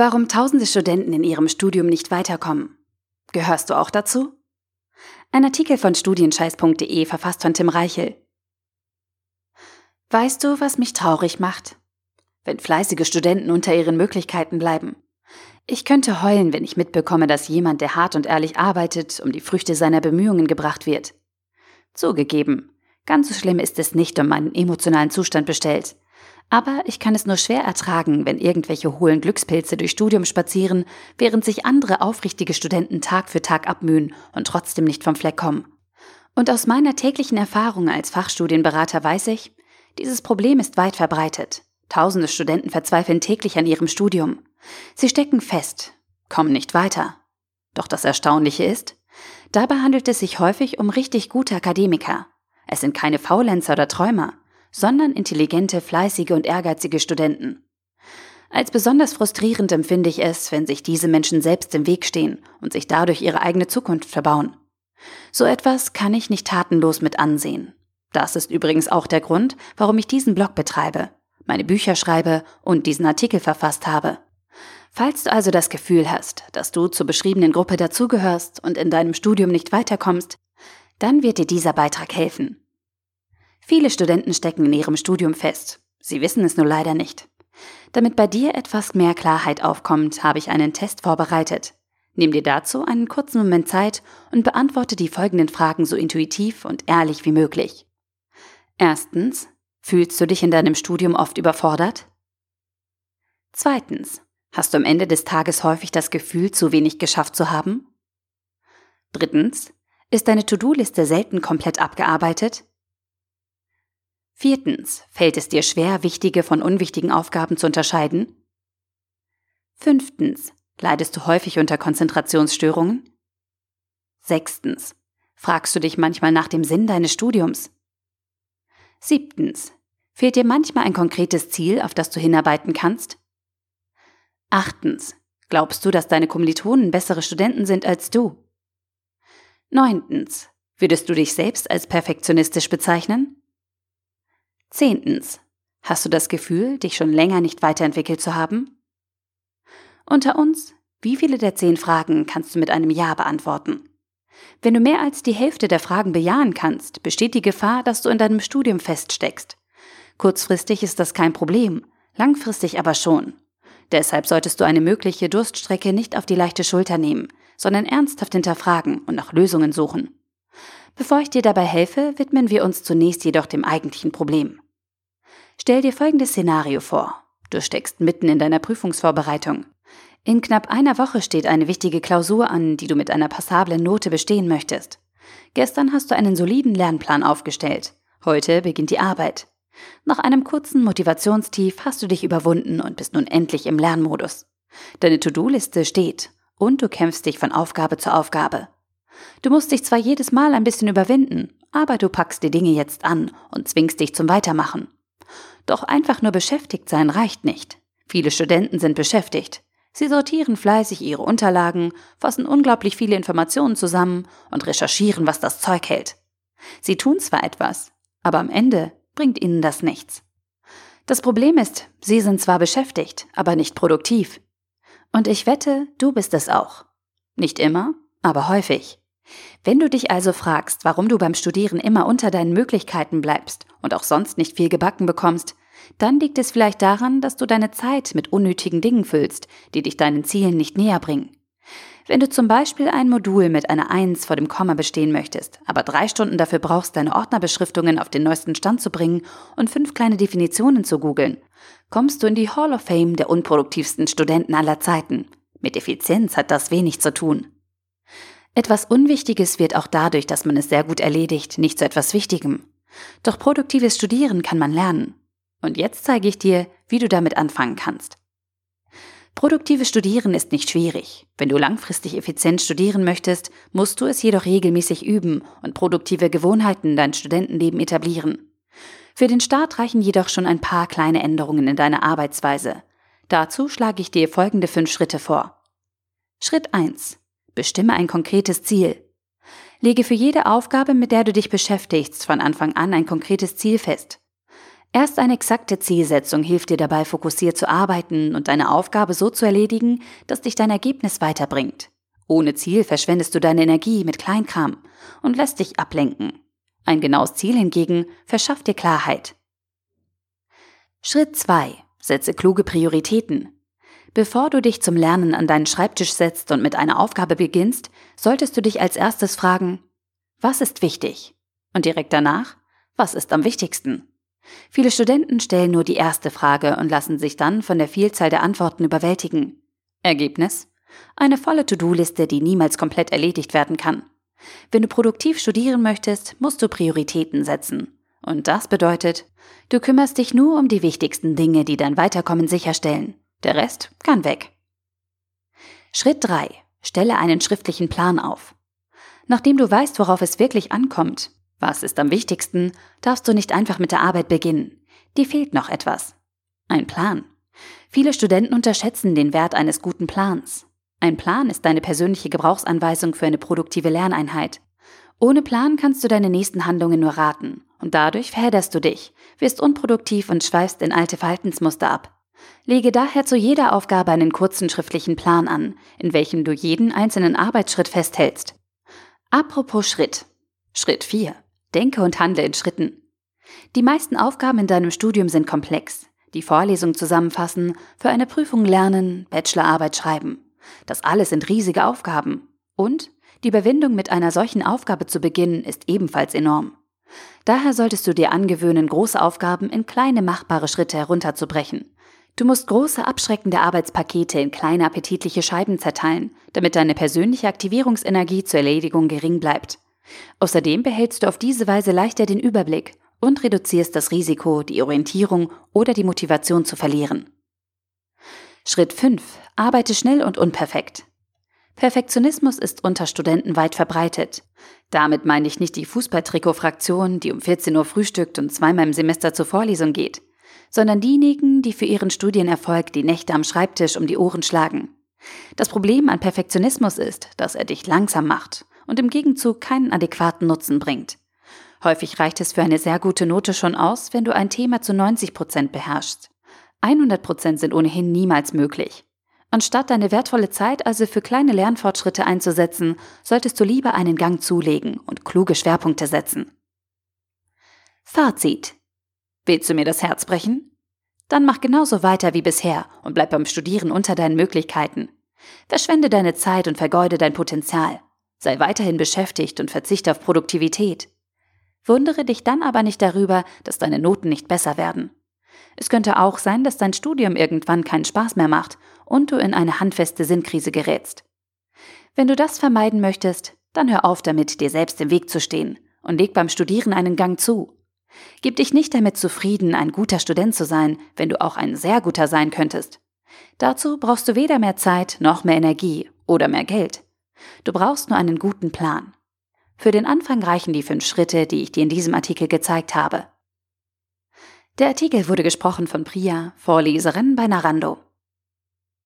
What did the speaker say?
Warum tausende Studenten in ihrem Studium nicht weiterkommen. Gehörst du auch dazu? Ein Artikel von studienscheiß.de verfasst von Tim Reichel. Weißt du, was mich traurig macht? Wenn fleißige Studenten unter ihren Möglichkeiten bleiben. Ich könnte heulen, wenn ich mitbekomme, dass jemand, der hart und ehrlich arbeitet, um die Früchte seiner Bemühungen gebracht wird. Zugegeben, ganz so schlimm ist es nicht um meinen emotionalen Zustand bestellt. Aber ich kann es nur schwer ertragen, wenn irgendwelche hohlen Glückspilze durch Studium spazieren, während sich andere aufrichtige Studenten Tag für Tag abmühen und trotzdem nicht vom Fleck kommen. Und aus meiner täglichen Erfahrung als Fachstudienberater weiß ich, dieses Problem ist weit verbreitet. Tausende Studenten verzweifeln täglich an ihrem Studium. Sie stecken fest, kommen nicht weiter. Doch das Erstaunliche ist, dabei handelt es sich häufig um richtig gute Akademiker. Es sind keine Faulenzer oder Träumer sondern intelligente, fleißige und ehrgeizige Studenten. Als besonders frustrierend empfinde ich es, wenn sich diese Menschen selbst im Weg stehen und sich dadurch ihre eigene Zukunft verbauen. So etwas kann ich nicht tatenlos mit ansehen. Das ist übrigens auch der Grund, warum ich diesen Blog betreibe, meine Bücher schreibe und diesen Artikel verfasst habe. Falls du also das Gefühl hast, dass du zur beschriebenen Gruppe dazugehörst und in deinem Studium nicht weiterkommst, dann wird dir dieser Beitrag helfen. Viele Studenten stecken in ihrem Studium fest. Sie wissen es nur leider nicht. Damit bei dir etwas mehr Klarheit aufkommt, habe ich einen Test vorbereitet. Nimm dir dazu einen kurzen Moment Zeit und beantworte die folgenden Fragen so intuitiv und ehrlich wie möglich. Erstens, fühlst du dich in deinem Studium oft überfordert? Zweitens, hast du am Ende des Tages häufig das Gefühl, zu wenig geschafft zu haben? Drittens, ist deine To-Do-Liste selten komplett abgearbeitet? Viertens. Fällt es dir schwer, wichtige von unwichtigen Aufgaben zu unterscheiden? Fünftens. Leidest du häufig unter Konzentrationsstörungen? Sechstens. Fragst du dich manchmal nach dem Sinn deines Studiums? Siebtens. Fehlt dir manchmal ein konkretes Ziel, auf das du hinarbeiten kannst? Achtens. Glaubst du, dass deine Kommilitonen bessere Studenten sind als du? Neuntens. Würdest du dich selbst als perfektionistisch bezeichnen? Zehntens. Hast du das Gefühl, dich schon länger nicht weiterentwickelt zu haben? Unter uns, wie viele der zehn Fragen kannst du mit einem Ja beantworten? Wenn du mehr als die Hälfte der Fragen bejahen kannst, besteht die Gefahr, dass du in deinem Studium feststeckst. Kurzfristig ist das kein Problem, langfristig aber schon. Deshalb solltest du eine mögliche Durststrecke nicht auf die leichte Schulter nehmen, sondern ernsthaft hinterfragen und nach Lösungen suchen. Bevor ich dir dabei helfe, widmen wir uns zunächst jedoch dem eigentlichen Problem. Stell dir folgendes Szenario vor. Du steckst mitten in deiner Prüfungsvorbereitung. In knapp einer Woche steht eine wichtige Klausur an, die du mit einer passablen Note bestehen möchtest. Gestern hast du einen soliden Lernplan aufgestellt. Heute beginnt die Arbeit. Nach einem kurzen Motivationstief hast du dich überwunden und bist nun endlich im Lernmodus. Deine To-Do-Liste steht und du kämpfst dich von Aufgabe zu Aufgabe. Du musst dich zwar jedes Mal ein bisschen überwinden, aber du packst die Dinge jetzt an und zwingst dich zum Weitermachen. Doch einfach nur beschäftigt sein reicht nicht. Viele Studenten sind beschäftigt. Sie sortieren fleißig ihre Unterlagen, fassen unglaublich viele Informationen zusammen und recherchieren, was das Zeug hält. Sie tun zwar etwas, aber am Ende bringt ihnen das nichts. Das Problem ist, sie sind zwar beschäftigt, aber nicht produktiv. Und ich wette, du bist es auch. Nicht immer, aber häufig. Wenn du dich also fragst, warum du beim Studieren immer unter deinen Möglichkeiten bleibst und auch sonst nicht viel gebacken bekommst, dann liegt es vielleicht daran, dass du deine Zeit mit unnötigen Dingen füllst, die dich deinen Zielen nicht näher bringen. Wenn du zum Beispiel ein Modul mit einer Eins vor dem Komma bestehen möchtest, aber drei Stunden dafür brauchst, deine Ordnerbeschriftungen auf den neuesten Stand zu bringen und fünf kleine Definitionen zu googeln, kommst du in die Hall of Fame der unproduktivsten Studenten aller Zeiten. Mit Effizienz hat das wenig zu tun. Etwas Unwichtiges wird auch dadurch, dass man es sehr gut erledigt, nicht zu etwas Wichtigem. Doch produktives Studieren kann man lernen. Und jetzt zeige ich dir, wie du damit anfangen kannst. Produktives Studieren ist nicht schwierig. Wenn du langfristig effizient studieren möchtest, musst du es jedoch regelmäßig üben und produktive Gewohnheiten in dein Studentenleben etablieren. Für den Start reichen jedoch schon ein paar kleine Änderungen in deiner Arbeitsweise. Dazu schlage ich dir folgende fünf Schritte vor. Schritt 1. Bestimme ein konkretes Ziel. Lege für jede Aufgabe, mit der du dich beschäftigst, von Anfang an ein konkretes Ziel fest. Erst eine exakte Zielsetzung hilft dir dabei, fokussiert zu arbeiten und deine Aufgabe so zu erledigen, dass dich dein Ergebnis weiterbringt. Ohne Ziel verschwendest du deine Energie mit Kleinkram und lässt dich ablenken. Ein genaues Ziel hingegen verschafft dir Klarheit. Schritt 2. Setze kluge Prioritäten. Bevor du dich zum Lernen an deinen Schreibtisch setzt und mit einer Aufgabe beginnst, solltest du dich als erstes fragen, was ist wichtig? Und direkt danach, was ist am wichtigsten? Viele Studenten stellen nur die erste Frage und lassen sich dann von der Vielzahl der Antworten überwältigen. Ergebnis? Eine volle To-Do-Liste, die niemals komplett erledigt werden kann. Wenn du produktiv studieren möchtest, musst du Prioritäten setzen. Und das bedeutet, du kümmerst dich nur um die wichtigsten Dinge, die dein Weiterkommen sicherstellen. Der Rest kann weg. Schritt 3. Stelle einen schriftlichen Plan auf. Nachdem du weißt, worauf es wirklich ankommt, was ist am wichtigsten, darfst du nicht einfach mit der Arbeit beginnen. Dir fehlt noch etwas. Ein Plan. Viele Studenten unterschätzen den Wert eines guten Plans. Ein Plan ist deine persönliche Gebrauchsanweisung für eine produktive Lerneinheit. Ohne Plan kannst du deine nächsten Handlungen nur raten und dadurch verhedderst du dich, wirst unproduktiv und schweifst in alte Verhaltensmuster ab. Lege daher zu jeder Aufgabe einen kurzen schriftlichen Plan an, in welchem du jeden einzelnen Arbeitsschritt festhältst. Apropos Schritt. Schritt 4. Denke und handle in Schritten. Die meisten Aufgaben in deinem Studium sind komplex. Die Vorlesung zusammenfassen, für eine Prüfung lernen, Bachelorarbeit schreiben. Das alles sind riesige Aufgaben. Und die Überwindung mit einer solchen Aufgabe zu beginnen ist ebenfalls enorm. Daher solltest du dir angewöhnen, große Aufgaben in kleine machbare Schritte herunterzubrechen. Du musst große abschreckende Arbeitspakete in kleine appetitliche Scheiben zerteilen, damit deine persönliche Aktivierungsenergie zur Erledigung gering bleibt. Außerdem behältst du auf diese Weise leichter den Überblick und reduzierst das Risiko, die Orientierung oder die Motivation zu verlieren. Schritt 5. Arbeite schnell und unperfekt. Perfektionismus ist unter Studenten weit verbreitet. Damit meine ich nicht die Fußballtrikot-Fraktion, die um 14 Uhr frühstückt und zweimal im Semester zur Vorlesung geht sondern diejenigen, die für ihren Studienerfolg die Nächte am Schreibtisch um die Ohren schlagen. Das Problem an Perfektionismus ist, dass er dich langsam macht und im Gegenzug keinen adäquaten Nutzen bringt. Häufig reicht es für eine sehr gute Note schon aus, wenn du ein Thema zu 90 Prozent beherrschst. 100 Prozent sind ohnehin niemals möglich. Anstatt deine wertvolle Zeit also für kleine Lernfortschritte einzusetzen, solltest du lieber einen Gang zulegen und kluge Schwerpunkte setzen. Fazit. Willst du mir das Herz brechen? Dann mach genauso weiter wie bisher und bleib beim Studieren unter deinen Möglichkeiten. Verschwende deine Zeit und vergeude dein Potenzial. Sei weiterhin beschäftigt und verzichte auf Produktivität. Wundere dich dann aber nicht darüber, dass deine Noten nicht besser werden. Es könnte auch sein, dass dein Studium irgendwann keinen Spaß mehr macht und du in eine handfeste Sinnkrise gerätst. Wenn du das vermeiden möchtest, dann hör auf damit, dir selbst im Weg zu stehen und leg beim Studieren einen Gang zu. Gib dich nicht damit zufrieden, ein guter Student zu sein, wenn du auch ein sehr guter sein könntest. Dazu brauchst du weder mehr Zeit noch mehr Energie oder mehr Geld. Du brauchst nur einen guten Plan. Für den Anfang reichen die fünf Schritte, die ich dir in diesem Artikel gezeigt habe. Der Artikel wurde gesprochen von Priya, Vorleserin bei Narando.